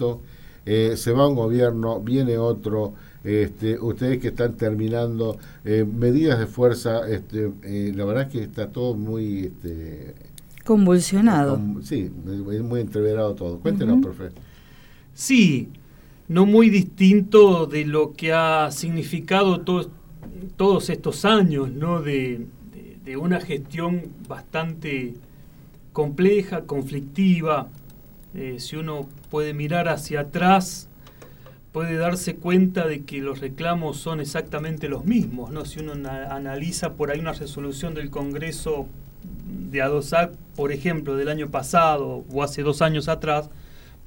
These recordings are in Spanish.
momento, eh, se va un gobierno, viene otro, este, ustedes que están terminando eh, medidas de fuerza, este, eh, la verdad es que está todo muy... Este, Convulsionado. sí, muy entreverado todo. Cuéntenos, profe. Sí, no muy distinto de lo que ha significado todos estos años, ¿no? De, de, una gestión bastante compleja, conflictiva. Eh, si uno puede mirar hacia atrás, puede darse cuenta de que los reclamos son exactamente los mismos, ¿no? Si uno analiza por ahí una resolución del Congreso de ADOSAC, por ejemplo, del año pasado o hace dos años atrás,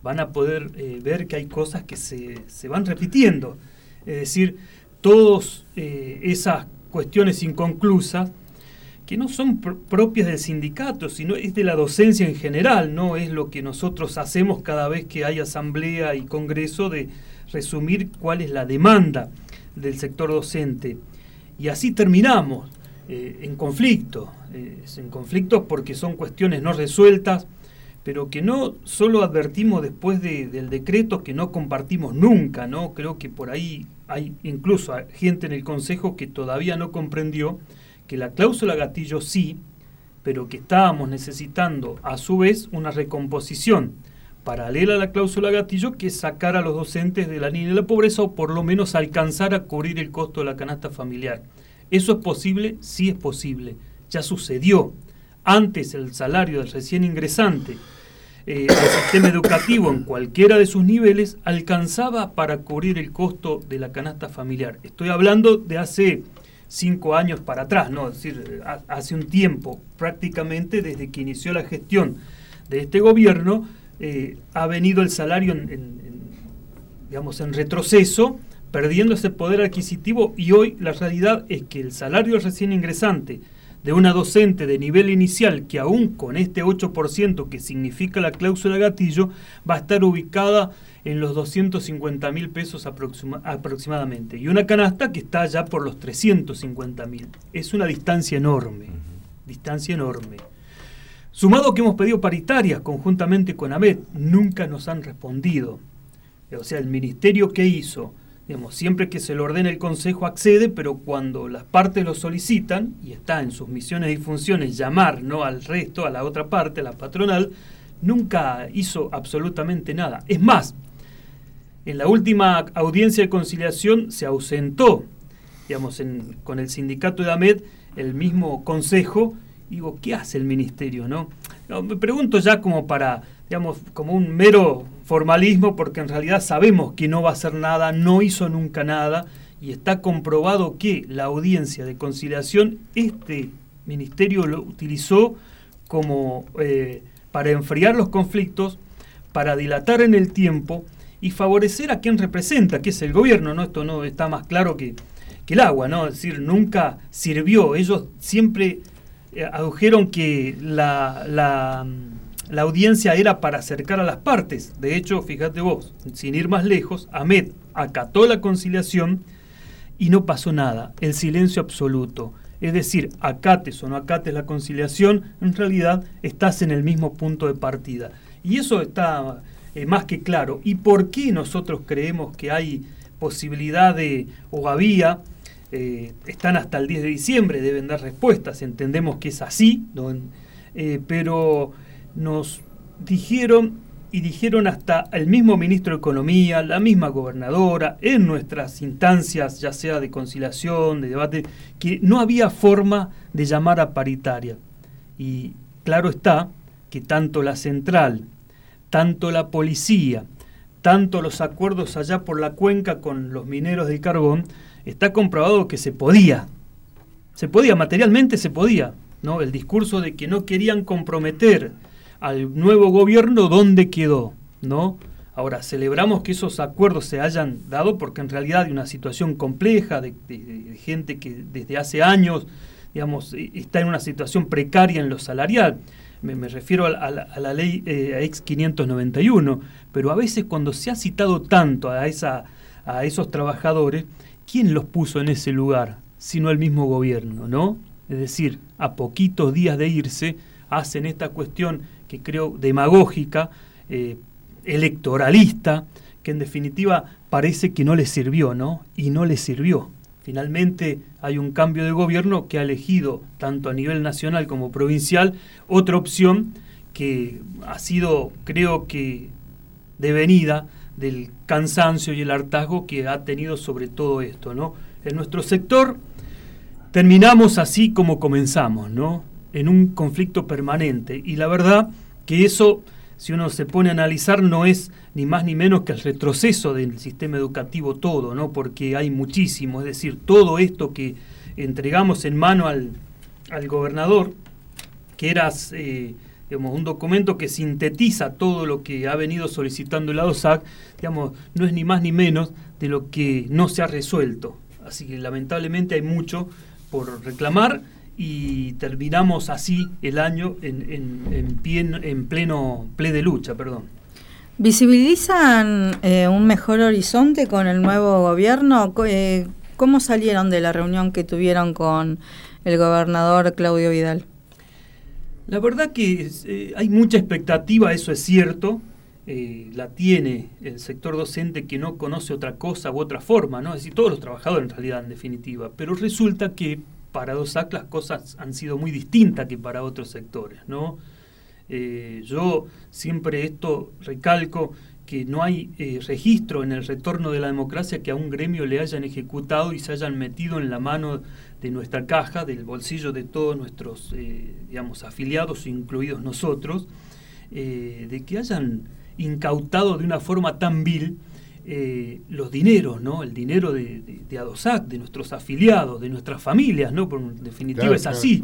van a poder eh, ver que hay cosas que se, se, van repitiendo. Es decir, todas eh, esas cuestiones inconclusas que no son propias del sindicato, sino es de la docencia en general, no es lo que nosotros hacemos cada vez que hay asamblea y congreso de resumir cuál es la demanda del sector docente. Y así terminamos eh, en conflicto, eh, en conflictos porque son cuestiones no resueltas, pero que no solo advertimos después del decreto que no compartimos nunca, ¿no? Creo que por ahí hay incluso gente en el Consejo que todavía no comprendió que la cláusula gatillo sí, pero que estábamos necesitando a su vez una recomposición paralela a la cláusula gatillo que sacar a los docentes de la línea de la pobreza o por lo menos alcanzar a cubrir el costo de la canasta familiar. ¿Eso es posible? Sí es posible. Ya sucedió. Antes el salario del recién ingresante eh, al sistema educativo en cualquiera de sus niveles alcanzaba para cubrir el costo de la canasta familiar. Estoy hablando de hace cinco años para atrás, ¿no? Es decir, hace un tiempo, prácticamente desde que inició la gestión de este gobierno, eh, ha venido el salario en, digamos, en retroceso, perdiendo ese poder adquisitivo y hoy la realidad es que el salario recién ingresante de una docente de nivel inicial que aún con este 8% que significa la cláusula gatillo va a estar ubicada en los 250 mil pesos aproximadamente y una canasta que está ya por los 350 mil. Es una distancia enorme, distancia enorme. Sumado que hemos pedido paritarias conjuntamente con AMET, nunca nos han respondido. O sea, el ministerio que hizo, digamos, siempre que se lo ordena el Consejo accede, pero cuando las partes lo solicitan, y está en sus misiones y funciones llamar no al resto, a la otra parte, a la patronal, nunca hizo absolutamente nada. Es más, en la última audiencia de conciliación se ausentó, digamos, con el sindicato de AMET, el mismo consejo, digo, ¿qué hace el ministerio? No? Me pregunto ya como para, digamos, como un mero formalismo, porque en realidad sabemos que no va a hacer nada, no hizo nunca nada, y está comprobado que la audiencia de conciliación, este ministerio lo utilizó como eh, para enfriar los conflictos, para dilatar en el tiempo y favorecer a quien representa, que es el gobierno, ¿no? Esto no está más claro que, que el agua, ¿no? Es decir, nunca sirvió. Ellos siempre eh, adujeron que la, la, audiencia era para acercar a las partes. De hecho, fíjate vos, sin ir más lejos, Ahmed acató la conciliación y no pasó nada, el silencio absoluto. Es decir, acates o no acates la conciliación, en realidad estás en el mismo punto de partida. Y eso está eh, más que claro. ¿Y por qué nosotros creemos que hay posibilidad de, o había, eh, están hasta el 10 de diciembre, deben dar respuestas, entendemos que es así, eh, pero nos dijeron y dijeron hasta el mismo ministro de Economía, la misma gobernadora, en nuestras instancias, ya sea de conciliación, de debate, que no había forma de llamar a paritaria. Y claro está que tanto la central, tanto la policía, tanto los acuerdos allá por la cuenca con los mineros del carbón, está comprobado que se podía. Se podía, materialmente se podía. ¿no? El discurso de que no querían comprometer al nuevo gobierno, ¿dónde quedó? ¿no? Ahora, celebramos que esos acuerdos se hayan dado porque en realidad hay una situación compleja de, gente que desde hace años digamos, e, está en una situación precaria en lo salarial. Me, refiero a, la, ley eh, ex 591, pero a veces cuando se ha citado tanto a, esa, a esos trabajadores, ¿quién los puso en ese lugar? Sino el mismo gobierno, ¿no? Es decir, a poquitos días de irse, hacen esta cuestión que creo demagógica, eh, electoralista, que en definitiva parece que no le sirvió, ¿no? Y no le sirvió. Finalmente hay un cambio de gobierno que ha elegido, tanto a nivel nacional como provincial, otra opción que ha sido, creo que, devenida del cansancio y el hartazgo que ha tenido sobre todo esto, ¿no? En nuestro sector terminamos así como comenzamos, ¿no? En un conflicto permanente. Y la verdad que eso, si uno se pone a analizar, no es ni más ni menos que el retroceso del sistema educativo todo, ¿no? Porque hay muchísimo, es decir, todo esto que entregamos en mano al, al gobernador, que era eh, un documento que sintetiza todo lo que ha venido solicitando el ADOSAC, digamos, no es ni más ni menos de lo que no se ha resuelto. Así que lamentablemente hay mucho por reclamar y terminamos así el año en, en, en, pleno ple de lucha. Perdón. ¿Visibilizan eh, un mejor horizonte con el nuevo gobierno? Eh, ¿Cómo salieron de la reunión que tuvieron con el gobernador Claudio Vidal? La verdad que eh, hay mucha expectativa, eso es cierto, la tiene el sector docente que no conoce otra cosa u otra forma, ¿no? Es decir, todos los trabajadores en realidad, en definitiva. Pero resulta que para DOSAC las cosas han sido muy distintas que para otros sectores, ¿no? Eh, yo siempre esto recalco que no hay eh, registro en el retorno de la democracia que a un gremio le hayan ejecutado y se hayan metido en la mano de nuestra caja, del bolsillo de todos nuestros, eh, digamos, afiliados, incluidos nosotros, de que hayan incautado de una forma tan vil los dineros, ¿no? El dinero de, de, ADOSAC, de nuestros afiliados, de nuestras familias, ¿no? Por, en definitiva es así.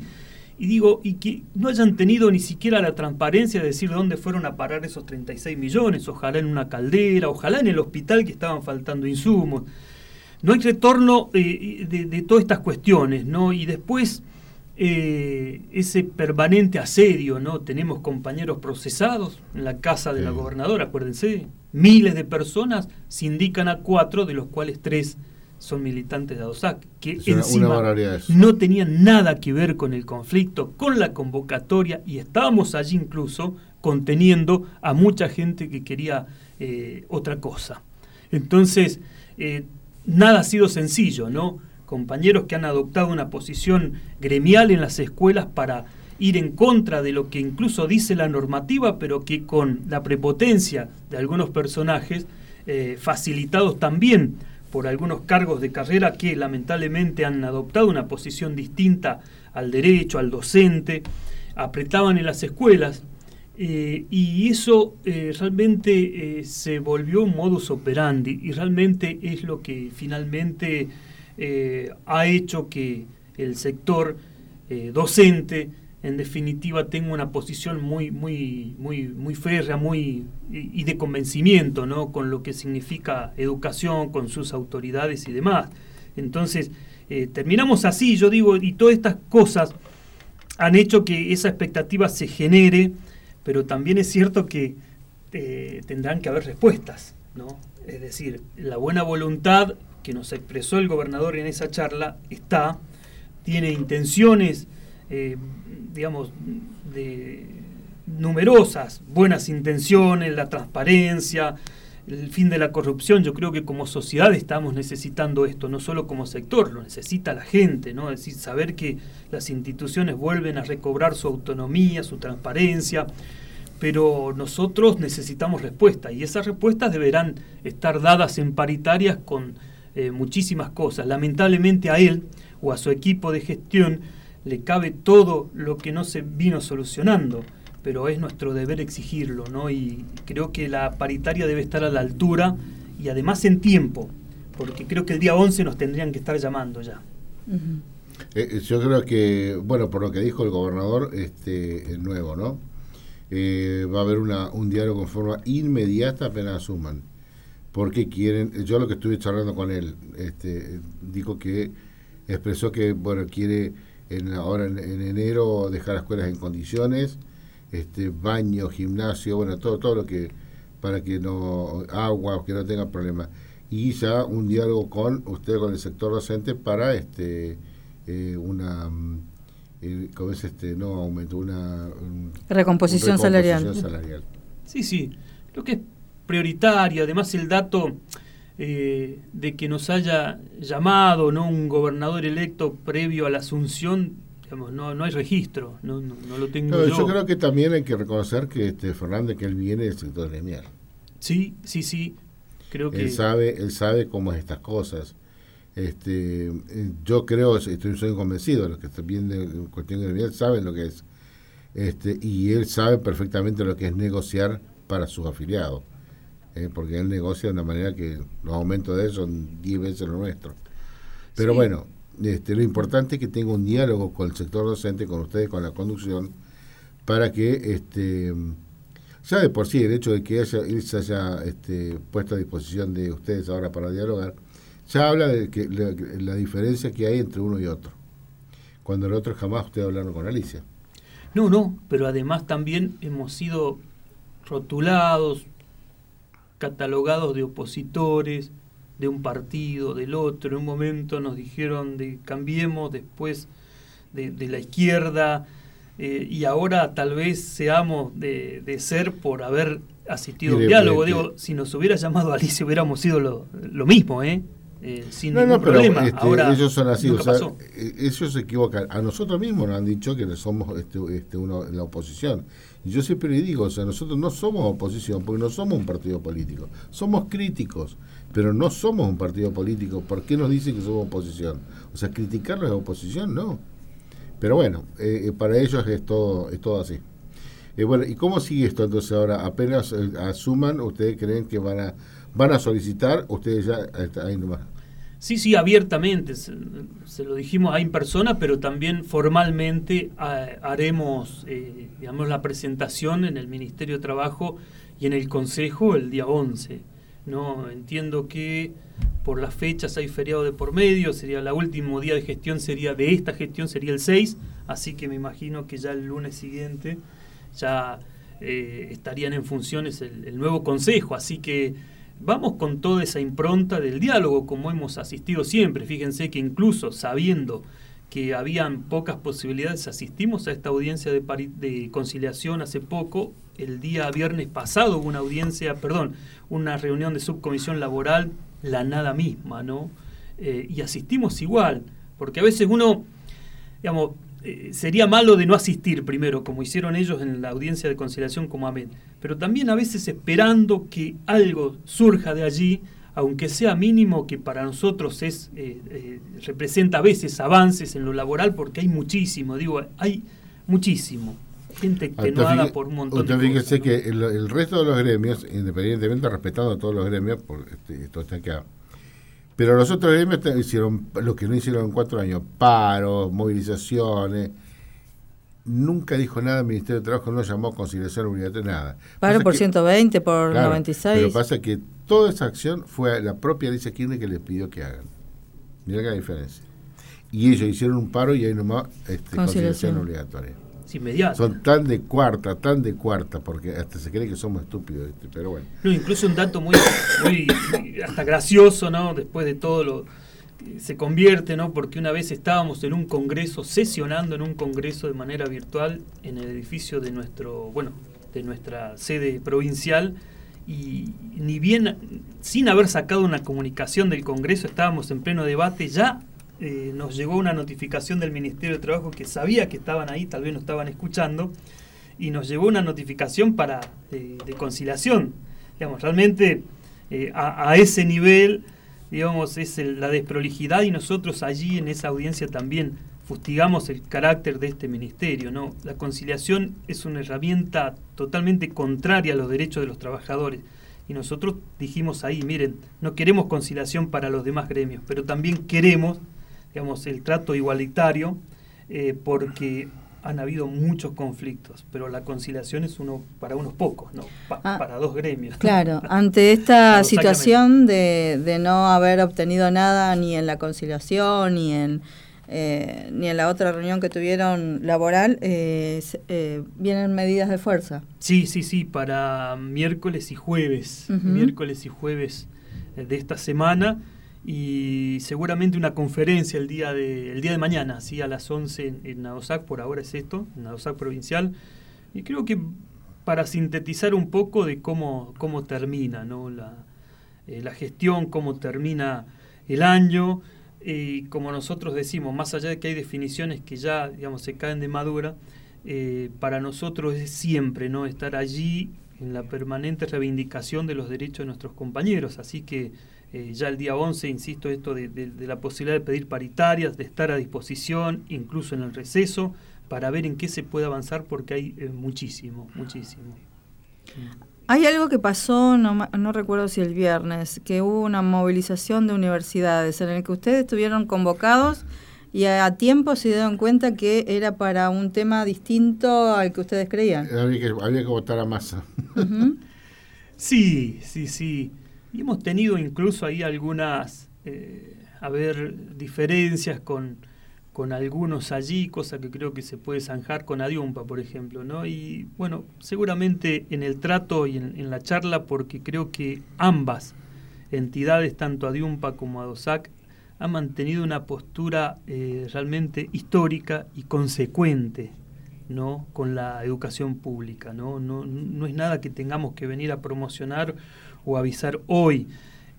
Y digo, y que no hayan tenido ni siquiera la transparencia de decir dónde fueron a parar esos 36 millones, ojalá en una caldera, ojalá en el hospital que estaban faltando insumos. No hay retorno eh, de, todas estas cuestiones, ¿no? Y después eh, ese permanente asedio, ¿no? Tenemos compañeros procesados en la casa de la gobernadora, acuérdense, miles de personas se indican a cuatro, de los cuales tres son militantes de ADOSAC, que encima no tenían nada que ver con el conflicto, con la convocatoria, y estábamos allí incluso conteniendo a mucha gente que quería eh, otra cosa. Entonces, eh, nada ha sido sencillo, ¿no? Compañeros que han adoptado una posición gremial en las escuelas para ir en contra de lo que incluso dice la normativa, pero que con la prepotencia de algunos personajes, eh, facilitados también por algunos cargos de carrera que lamentablemente han adoptado una posición distinta al derecho, al docente, apretaban en las escuelas eh, y eso eh, realmente se volvió un modus operandi y realmente es lo que finalmente ha hecho que el sector docente en definitiva tengo una posición muy, muy, muy, muy férrea, muy y, de convencimiento, ¿no? Con lo que significa educación, con sus autoridades y demás. Entonces, eh, terminamos así, yo digo, y todas estas cosas han hecho que esa expectativa se genere, pero también es cierto que eh, tendrán que haber respuestas, ¿no? Es decir, la buena voluntad que nos expresó el gobernador en esa charla está, tiene intenciones eh, digamos, de numerosas buenas intenciones, la transparencia, el fin de la corrupción. Yo creo que como sociedad estamos necesitando esto, no solo como sector, lo necesita la gente, ¿no? Es decir, saber que las instituciones vuelven a recobrar su autonomía, su transparencia, pero nosotros necesitamos respuestas y esas respuestas deberán estar dadas en paritarias con eh, muchísimas cosas. Lamentablemente a él o a su equipo de gestión le cabe todo lo que no se vino solucionando, pero es nuestro deber exigirlo, ¿no? Y creo que la paritaria debe estar a la altura y además en tiempo, porque creo que el día 11 nos tendrían que estar llamando ya. Eh, eh, yo creo que, bueno, por lo que dijo el gobernador, este, el nuevo, ¿no? Eh, va a haber una, un diálogo en forma inmediata apenas asuman. Porque quieren, yo lo que estuve charlando con él, este, dijo que expresó que, bueno, quiere en, ahora en, enero dejar las escuelas en condiciones, este baño, gimnasio, bueno, todo, todo lo que, para que no, agua, que no tenga problemas. Y ya un diálogo con usted, con el sector docente, para este eh, una, mm, eh, ¿cómo es este? No aumento, una... recomposición, salarial. Sí, sí. Lo que prioritaria. Además, el dato eh, de que nos haya llamado no un gobernador electo previo a la asunción, digamos, no, no hay registro, no, no, lo tengo yo. Yo creo que también hay que reconocer que este Fernández, que él viene del sector gremial. Sí, sí, sí. Creo que... Él sabe, él sabe cómo es estas cosas. Este, yo creo, estoy soy convencido, los que están viendo cuestión gremial saben lo que es. Este, y él sabe perfectamente lo que es negociar para sus afiliados. Eh, porque él negocia de una manera que los aumentos de él son 10 veces lo nuestro. Pero bueno, este, lo importante es que tenga un diálogo con el sector docente, con ustedes, con la conducción, para que este, ya de por sí el hecho de que haya, él se haya este, puesto a disposición de ustedes ahora para dialogar, ya habla de que la, diferencia que hay entre uno y otro. Cuando el otro jamás usted hablaron con Alicia. No, no, pero además también hemos sido rotulados, catalogados de opositores, de un partido, del otro. En un momento nos dijeron de cambiemos, después de, de la izquierda, eh, y ahora tal vez seamos de, de ser por haber asistido a un diálogo. Digo, si nos hubiera llamado Alicia hubiéramos sido lo, lo mismo, ¿eh? Eh, sin no, ningún problema. Este, Ahora, ellos son así, o sea, eh, ellos se equivocan. A nosotros mismos nos han dicho que somos este, este, uno la oposición. Y yo siempre le digo, o sea, nosotros no somos oposición, porque no somos un partido político. Somos críticos, pero no somos un partido político. ¿Por qué nos dicen que somos oposición? O sea, criticarlos es oposición, no. Pero bueno, eh, eh, para ellos es todo, es todo así. Eh, bueno, ¿y cómo sigue esto entonces ahora? Apenas asuman, ¿ustedes creen que van a, van a solicitar? ¿Ustedes ya ahí nomás? Sí, sí, abiertamente. Se, lo dijimos ahí en persona, pero también formalmente haremos, digamos, la presentación en el Ministerio de Trabajo y en el Consejo el día 11. ¿no? Entiendo que por las fechas hay feriado de por medio, sería el último día de gestión sería de esta gestión sería el 6, así que me imagino que ya el lunes siguiente ya eh, estarían en funciones el, nuevo consejo, así que vamos con toda esa impronta del diálogo como hemos asistido siempre, fíjense que incluso sabiendo que habían pocas posibilidades, asistimos a esta audiencia de, conciliación hace poco, el día viernes pasado hubo una audiencia, perdón, una reunión de subcomisión laboral la nada misma, ¿no? Eh, y asistimos igual, porque a veces uno, digamos, eh, sería malo de no asistir primero, como hicieron ellos en la audiencia de conciliación como amén, pero también a veces esperando que algo surja de allí, aunque sea mínimo, que para nosotros es eh, representa a veces avances en lo laboral, porque hay muchísimo, digo, hay muchísimo. Gente no haga por un montón de fíjese que el, resto de los gremios, independientemente respetando a todos los gremios, por este, esto está acá, pero los otros gremios hicieron lo que no hicieron en cuatro años, paros, movilizaciones. Nunca dijo nada el Ministerio de Trabajo, no llamó a conciliación obligatoria, nada. Paro por 120, por 96. Pero pasa que toda esa acción fue la propia Alicia Kirchner que les pidió que hagan. Mira la diferencia. Y ellos hicieron un paro y ahí nomás este, conciliación obligatoria. Son tan de cuarta, tan de cuarta, porque hasta se cree que somos estúpidos, pero bueno. incluso un dato muy, muy hasta gracioso, ¿no? Después de todo lo se convierte, ¿no? Porque una vez estábamos en un congreso, sesionando en un congreso de manera virtual en el edificio de nuestro, bueno, de nuestra sede provincial y ni bien sin haber sacado una comunicación del congreso estábamos en pleno debate ya eh, nos llegó una notificación del Ministerio de Trabajo que sabía que estaban ahí, tal vez no estaban escuchando, y nos llegó una notificación para de, conciliación. Digamos, realmente eh, a, ese nivel, digamos, es la desprolijidad y nosotros allí en esa audiencia también fustigamos el carácter de este ministerio. La conciliación es una herramienta totalmente contraria a los derechos de los trabajadores. Y nosotros dijimos ahí, miren, no queremos conciliación para los demás gremios, pero también queremos digamos, el trato igualitario, eh, porque han habido muchos conflictos, pero la conciliación es uno para unos pocos, no ah, para dos gremios. Claro, ante esta situación de, de, no haber obtenido nada ni en la conciliación ni en eh, ni en la otra reunión que tuvieron laboral, eh, vienen medidas de fuerza. Sí, sí, sí, para miércoles y jueves, miércoles y jueves de esta semana y seguramente una conferencia el día de, el día de mañana, ¿sí? a las 11 en, en por ahora es esto, en Nadosac provincial. Y creo que para sintetizar un poco de cómo, cómo termina ¿no? la, eh, la gestión, cómo termina el año, y como nosotros decimos, más allá de que hay definiciones que ya digamos, se caen de madura, eh, para nosotros es siempre ¿no? estar allí en la permanente reivindicación de los derechos de nuestros compañeros. Así que eh, ya el día 11, insisto, esto de, la posibilidad de pedir paritarias, de estar a disposición, incluso en el receso, para ver en qué se puede avanzar, porque hay eh, muchísimo, muchísimo. Hay algo que pasó, no, no, recuerdo si el viernes, que hubo una movilización de universidades en el que ustedes estuvieron convocados y a, tiempo se dieron cuenta que era para un tema distinto al que ustedes creían. Había que, había que votar a masa. Sí, sí, sí. Y hemos tenido incluso ahí algunas, eh, a ver, diferencias con, con algunos allí, cosa que creo que se puede zanjar con Adiumpa, por ejemplo, ¿no? Y bueno, seguramente en el trato y en, la charla, porque creo que ambas entidades, tanto Adiumpa como Adosac, han mantenido una postura eh, realmente histórica y consecuente ¿no? con la educación pública. ¿no? No, no es nada que tengamos que venir a promocionar o avisar hoy.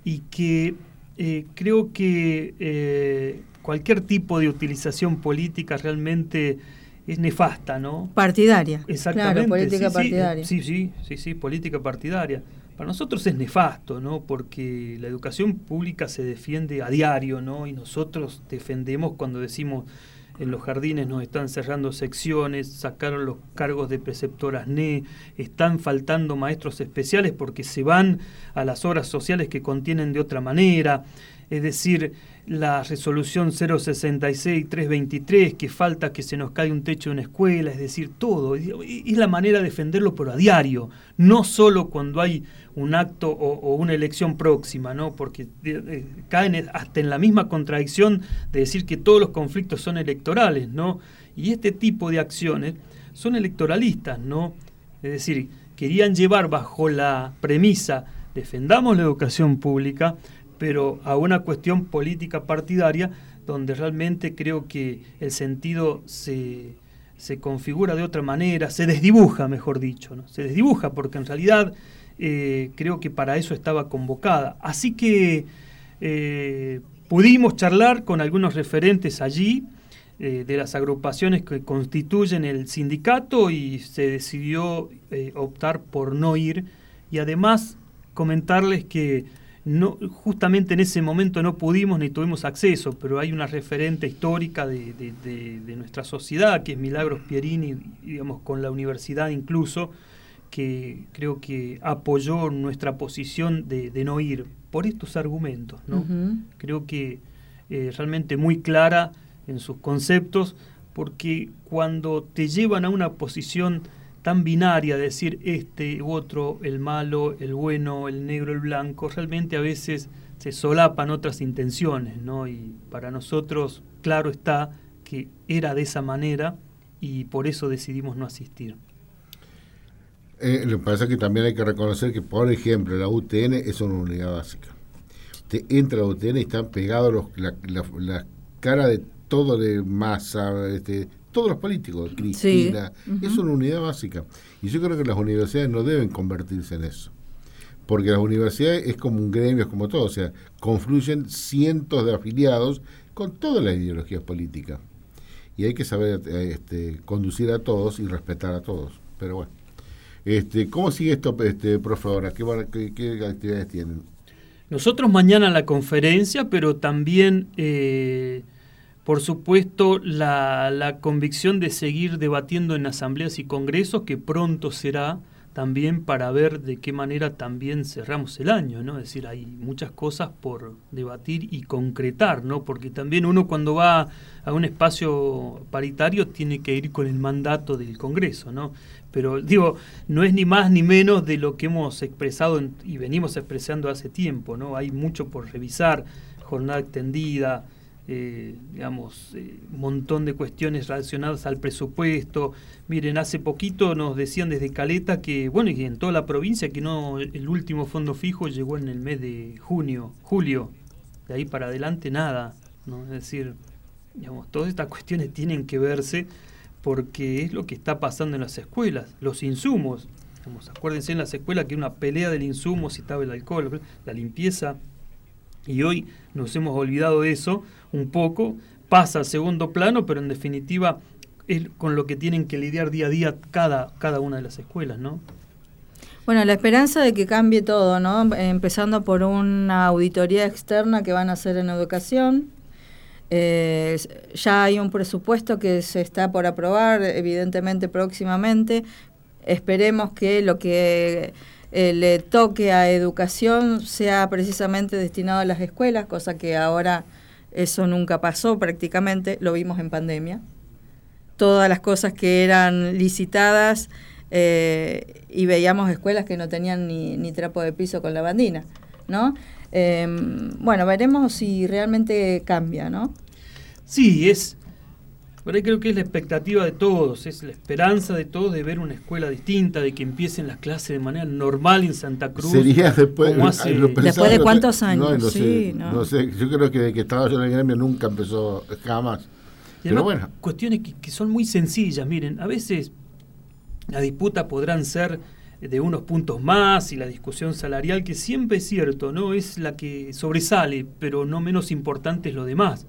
Y que eh, creo que eh, cualquier tipo de utilización política realmente es nefasta, ¿no? Partidaria. Exactamente. política partidaria. Sí, sí, sí, sí, política partidaria. Para nosotros es nefasto, ¿no? Porque la educación pública se defiende a diario, ¿no? Y nosotros defendemos cuando decimos en los jardines nos están cerrando secciones, sacaron los cargos de preceptoras NE, están faltando maestros especiales porque se van a las obras sociales que contienen de otra manera. Es decir, la resolución 066-323, que falta que se nos caiga un techo en una escuela, es decir, todo. Es la manera de defenderlo, pero a diario, no solo cuando hay un acto o, una elección próxima, ¿no? porque eh, eh, caen hasta en la misma contradicción de decir que todos los conflictos son electorales, ¿no? y este tipo de acciones son electoralistas, ¿no? es decir, querían llevar bajo la premisa defendamos la educación pública, pero a una cuestión política partidaria donde realmente creo que el sentido se, se configura de otra manera, se desdibuja, mejor dicho, ¿no? se desdibuja porque en realidad eh, creo que para eso estaba convocada. Así que eh, pudimos charlar con algunos referentes allí eh, de las agrupaciones que constituyen el sindicato y se decidió optar por no ir y además comentarles que no, justamente en ese momento no pudimos ni tuvimos acceso, pero hay una referente histórica de, de nuestra sociedad, que es Milagros Pierini, digamos, con la universidad incluso, que creo que apoyó nuestra posición de, no ir por estos argumentos. ¿no? Creo que eh, realmente muy clara en sus conceptos, porque cuando te llevan a una posición tan binaria, decir este u otro, el malo, el bueno, el negro, el blanco, realmente a veces se solapan otras intenciones, ¿no? Y para nosotros, claro está que era de esa manera y por eso decidimos no asistir. Eh, lo que pasa es que también hay que reconocer que, por ejemplo, la UTN es una unidad básica. Usted entra la UTN y están pegados los, la, la, cara de todo de masa, este, todos los políticos, Cristina, es una unidad básica. Y yo creo que las universidades no deben convertirse en eso. Porque las universidades es como un gremio, es como todo, o sea, confluyen cientos de afiliados con todas las ideologías políticas. Y hay que saber este, conducir a todos y respetar a todos. Pero bueno. Este, ¿Cómo sigue esto, este, profe, ahora? ¿Qué, actividades tienen? Nosotros mañana la conferencia, pero también, eh, por supuesto, la, la, convicción de seguir debatiendo en asambleas y congresos, que pronto será también para ver de qué manera también cerramos el año, ¿no? Es decir, hay muchas cosas por debatir y concretar, ¿no? Porque también uno cuando va a un espacio paritario tiene que ir con el mandato del Congreso, ¿no? Pero digo, no es ni más ni menos de lo que hemos expresado y venimos expresando hace tiempo, ¿no? Hay mucho por revisar, jornada extendida, eh, digamos, eh, montón de cuestiones relacionadas al presupuesto. Miren, hace poquito nos decían desde Caleta que, bueno, y en toda la provincia que no, el último fondo fijo llegó en el mes de junio, julio. De ahí para adelante nada, ¿no? Es decir, digamos, todas estas cuestiones tienen que verse porque es lo que está pasando en las escuelas, los insumos. acuérdense en las escuelas que una pelea del insumo, si estaba el alcohol, la limpieza, y hoy nos hemos olvidado de eso un poco, pasa al segundo plano, pero en definitiva es con lo que tienen que lidiar día a día cada, cada una de las escuelas, ¿no? Bueno, la esperanza de que cambie todo, ¿no? Empezando por una auditoría externa que van a hacer en educación. Eh, ya hay un presupuesto que se está por aprobar, evidentemente próximamente. Esperemos que lo que eh, le toque a educación sea precisamente destinado a las escuelas, cosa que ahora eso nunca pasó prácticamente, lo vimos en pandemia. Todas las cosas que eran licitadas eh, y veíamos escuelas que no tenían ni, ni trapo de piso con la bandina, ¿no? Em, bueno, veremos si realmente cambia, ¿no? Sí, es, pero ahí creo que es la expectativa de todos, es la esperanza de todos de ver una escuela distinta, de que empiecen las clases de manera normal en Santa Cruz. Sería después, después de cuántos años. No, sé, no. sé, yo creo que de que estaba yo en el gremio nunca empezó, jamás. Pero bueno. Cuestiones que, que son muy sencillas, miren, a veces la disputa podrán ser de unos puntos más y la discusión salarial, que siempre es cierto, ¿no? Es la que sobresale, pero no menos importante es lo demás.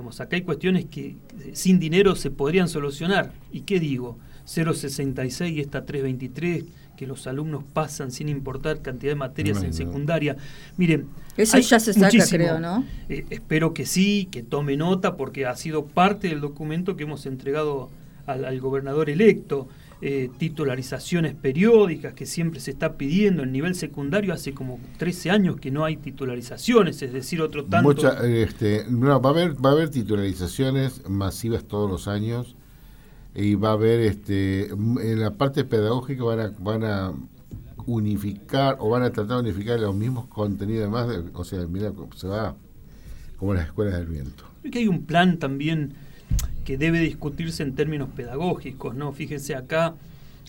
Digamos, acá hay cuestiones que sin dinero se podrían solucionar. ¿Y qué digo? 0,66 y esta 3,23 que los alumnos pasan sin importar cantidad de materias en secundaria. Miren, eso ya se saca, creo, ¿no? Eh, espero que sí, que tome nota, porque ha sido parte del documento que hemos entregado al gobernador electo. Eh, titularizaciones periódicas que siempre se está pidiendo en nivel secundario hace como 13 años que no hay titularizaciones, es decir, otro tanto... este, va, a haber, va a haber titularizaciones masivas todos los años y va a haber, este, en la parte pedagógica van a, van a unificar o van a tratar de unificar los mismos contenidos, además, o sea, mira, se va como las escuelas del viento. que hay un plan también que debe discutirse en términos pedagógicos, ¿no? Fíjense acá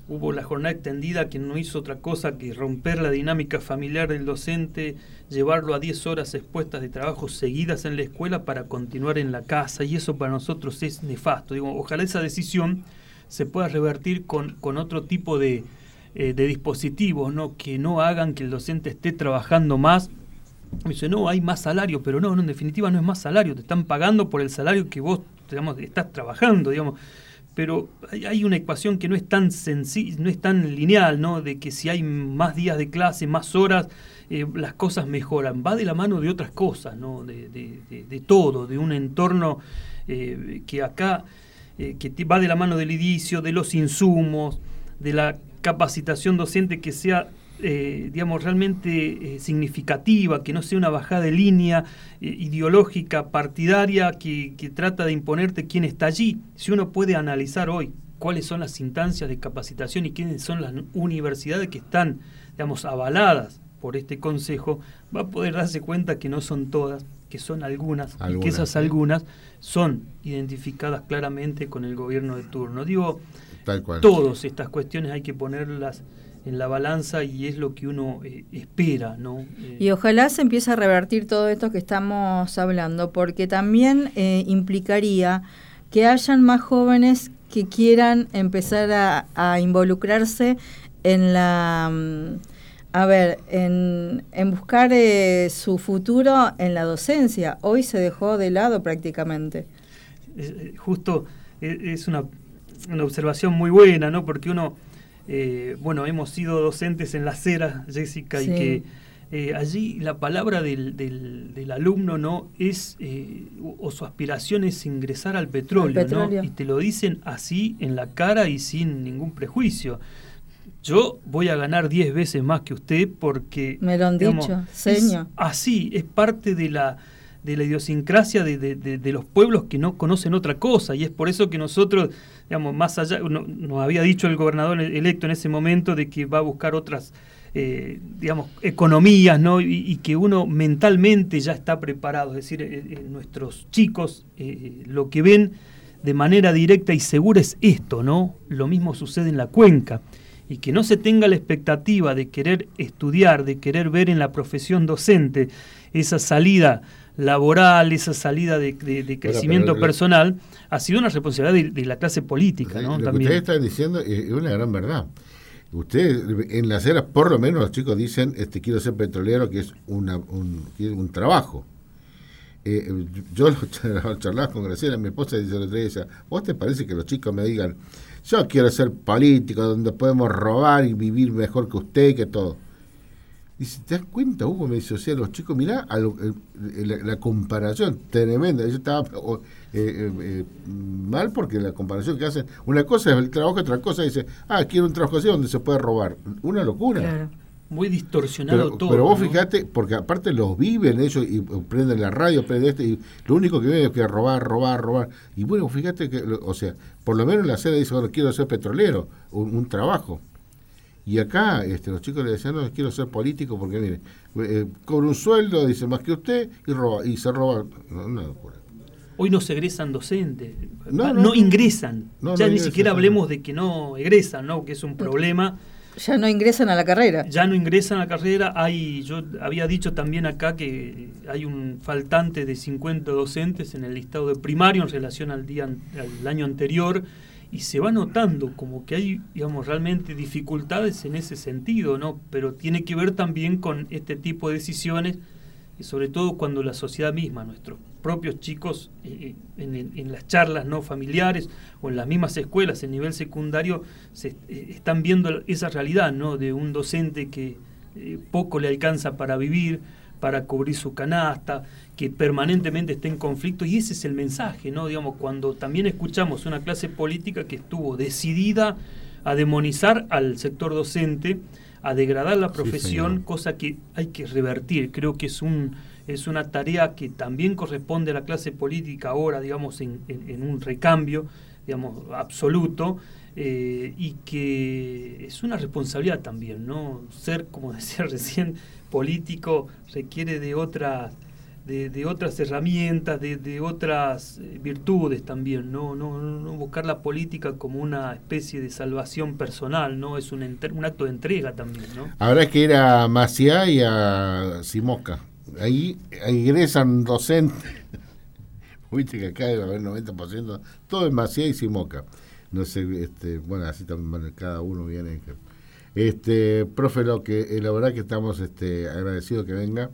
hubo la jornada extendida que no hizo otra cosa que romper la dinámica familiar del docente, llevarlo a 10 horas expuestas de trabajo seguidas en la escuela para continuar en la casa y eso para nosotros es nefasto. Digo, ojalá esa decisión se pueda revertir con, con otro tipo de, eh, de dispositivos, ¿no? que no hagan que el docente esté trabajando más dice, no, hay más salario, pero no, no, en definitiva no es más salario, te están pagando por el salario que vos digamos, estás trabajando, digamos. Pero hay, una ecuación que no es tan sencilla, no es tan lineal, ¿no? De que si hay más días de clase, más horas, eh, las cosas mejoran. Va de la mano de otras cosas, ¿no? De, de, todo, de un entorno eh, que acá, eh, que va de la mano del inicio, de los insumos, de la capacitación docente que sea eh, digamos, realmente eh, significativa, que no sea una bajada de línea eh, ideológica, partidaria, que, trata de imponerte quién está allí. Si uno puede analizar hoy cuáles son las instancias de capacitación y quiénes son las universidades que están, digamos, avaladas por este consejo, va a poder darse cuenta que no son todas, que son algunas, y que esas algunas son identificadas claramente con el gobierno de turno. Digo, todas estas cuestiones hay que ponerlas en la balanza y es lo que uno eh, espera, ¿no? y ojalá se empiece a revertir todo esto que estamos hablando, porque también eh, implicaría que hayan más jóvenes que quieran empezar a, involucrarse en la... Mm, a ver, en, en buscar eh, su futuro en la docencia. Hoy se dejó de lado prácticamente. justo es una, una observación muy buena, ¿no? Porque uno eh, bueno, hemos sido docentes en la cera, Jessica, y que eh, allí la palabra del, del, alumno no es, eh, o su aspiración es ingresar al petróleo, ¿no? Y te lo dicen así en la cara y sin ningún prejuicio. Yo voy a ganar 10 veces más que usted porque... Me lo han dicho, señor. Así, es parte de la de la idiosincrasia de, de, los pueblos que no conocen otra cosa. Y es por eso que nosotros, digamos, más allá, nos había dicho el gobernador electo en ese momento de que va a buscar otras, eh, digamos, economías, ¿no? Y, que uno mentalmente ya está preparado. Es decir, eh, eh, nuestros chicos lo que ven de manera directa y segura es esto, ¿no? Lo mismo sucede en la cuenca. Y que no se tenga la expectativa de querer estudiar, de querer ver en la profesión docente esa salida laboral, esa salida de, crecimiento personal, ha sido una responsabilidad de, la clase política. ¿no? Lo que ustedes están diciendo es una gran verdad. Ustedes en las eras, por lo menos los chicos dicen, este quiero ser petrolero, que es una, un, un trabajo. Eh, yo lo charlaba con Graciela, mi esposa dice otro día, ¿vos te parece que los chicos me digan, yo quiero ser político, donde podemos robar y vivir mejor que usted, que todo? Dice, ¿te das cuenta, Hugo? Me dice, o sea, los chicos, mirá la, comparación tremenda. Yo estaba eh, eh, mal porque la comparación que hacen, una cosa es el trabajo, otra cosa dice, ah, quiero un trabajo así donde se puede robar. Una locura. Muy distorsionado todo. Pero vos fíjate, porque aparte los viven ellos y prenden la radio, prenden este, y lo único que ven es que robar, robar, robar. Y bueno, fíjate que, o sea, por lo menos la sede dice, bueno, quiero ser petrolero, un trabajo. Y acá este, los chicos le decían, no, quiero ser político porque, mire, eh, un sueldo, dice más que usted, y roba y se roba. No, Hoy no se egresan docentes, no, ingresan. ya ni siquiera hablemos de que no egresan, ¿no? que es un problema. Ya no ingresan a la carrera. Ya no ingresan a la carrera. Hay, yo había dicho también acá que hay un faltante de 50 docentes en el listado de primario en relación al, día, al año anterior y se va notando como que hay, digamos, realmente dificultades en ese sentido, ¿no? Pero tiene que ver también con este tipo de decisiones, y sobre todo cuando la sociedad misma, nuestros propios chicos, eh, eh, en, las charlas no familiares o en las mismas escuelas en nivel secundario, se eh, están viendo esa realidad, ¿no? De un docente que poco le alcanza para vivir, para cubrir su canasta, que permanentemente está en conflicto y ese es el mensaje, ¿no? Digamos, cuando también escuchamos una clase política que estuvo decidida a demonizar al sector docente, a degradar la profesión, cosa que hay que revertir. Creo que es un es una tarea que también corresponde a la clase política ahora, digamos, en, un recambio, digamos, absoluto, eh, y que es una responsabilidad también, ¿no? Ser, como decía recién, político requiere de otras de, otras herramientas, de, otras eh, virtudes también, ¿no? No, no buscar la política como una especie de salvación personal, ¿no? Es un, un acto de entrega también, ¿no? Habrá que ir a Maciá y a Simoca. Ahí, ingresan docentes. Viste que acá debe haber 90%, todo en Maciá y Simoca. No sé, este, bueno, así también cada uno viene. Este, profe, lo que eh, la verdad que estamos este, agradecidos que venga.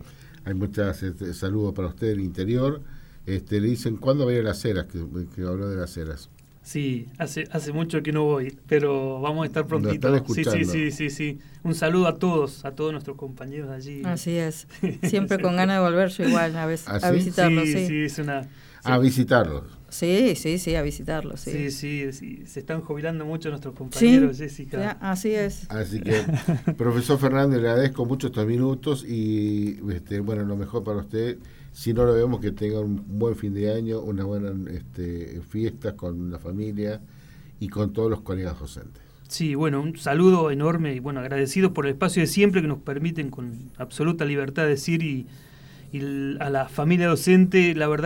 Hay muchas este, saludos para usted del interior. Este, le dicen, ¿cuándo va a ir a las ceras? Que, habló de las ceras. Sí, hace, hace mucho que no voy, pero vamos a estar prontito. Sí, sí, sí, sí, sí. Un saludo a todos, a todos nuestros compañeros allí. Así es. Siempre con ganas de volver yo igual a, ¿Ah, a visitarlos. Sí, sí, es una... A visitarlos. Sí, sí, sí, a visitarlos. Sí. sí, sí, se están jubilando mucho nuestros compañeros, Jessica. así es. Así que, profesor Fernández, le agradezco mucho estos minutos y, este, bueno, lo mejor para usted. Si no lo vemos, que tenga un buen fin de año, una buena este, fiesta con la familia y con todos los colegas docentes. Sí, bueno, un saludo enorme y bueno, agradecido por el espacio de siempre que nos permiten con absoluta libertad decir y, y a la familia docente, la verdad.